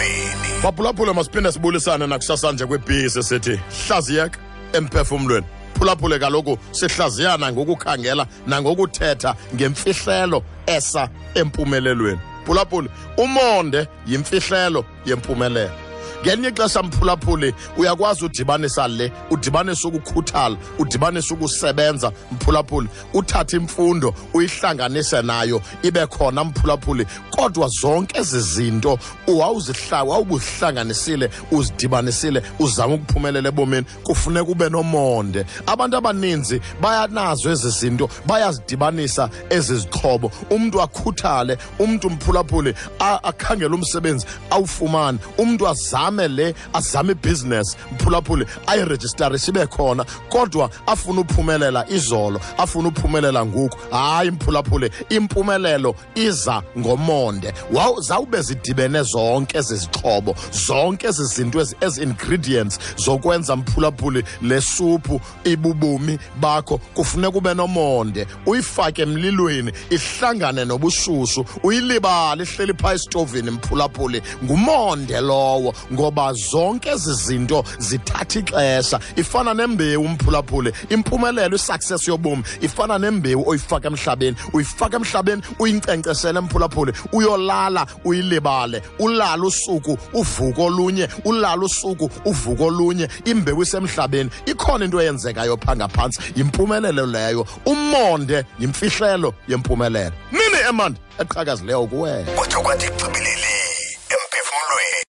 emphefumlweni baphulaphula masiphinde sibulisane nakusasa nje kwebhisi sithi hlaziyeka emphefumlweni phulaphule kaloku sihlaziyana ngokukhangela nangokuthetha ngemfihlelo esa empumelelweni. Phulaphule umonde yimfihlelo yempumelelo. Ngelinye ixesha mphulaphuli uyakwazi udibanisa le udibanisa ukukhuthala udibanisa ukusebenza mphulaphuli uthathe imfundo uyihlanganise nayo ibe khona mphulaphuli kodwa zonke ezi zinto wawuzihla- wawubuzihlanganisile uzidibanisile uzama ukuphumelela ebomini kufuneka ube nomonde. Abantu abaninzi bayanazo ezi zinto bayazidibanisa ezi zixhobo. Umntu akhuthale umntu mphulaphuli akhangele umsebenzi awufumane. Umntu azame le azame ibhizinesi mphulaphuli ayirejistarishe ibe khona. Kodwa afuna uphumelela izolo afuna uphumelela ngoku. Hayi mphulaphuli impumelelo iza ngomonde. Zawube zidibene zonke ezi zixhobo zonke ezi zinto ezi ingredients zokwenza mphulaphuli le suphu ibubomi bakho kufuneka ube nomonde. Uyifake emlilweni ihlangane nobushushu uyilibale ihleli phaa esitovini mphulaphuli. Ngumonde lowo ngoba zonke ezi zinto zithatha ixesha. Ifana nembewu umphulaphule impumelelo isuccess yobomi. Ifana nembewu oyifaka emhlabeni. Uyifaka emhlabeni uyinkcenkceshele emphulaphule uyolala uyilibale. Ulala usuku uvuko olunye. Ulala usuku uvuko olunye. Imbewu isemhlabeni. Ikhona into eyenzekayo phaa ngaphantsi yimpumelelo leyo. Umonde yimfihlelo yempumelelo. Nini emandi eqhakazileyo kuwena kodwa kwathi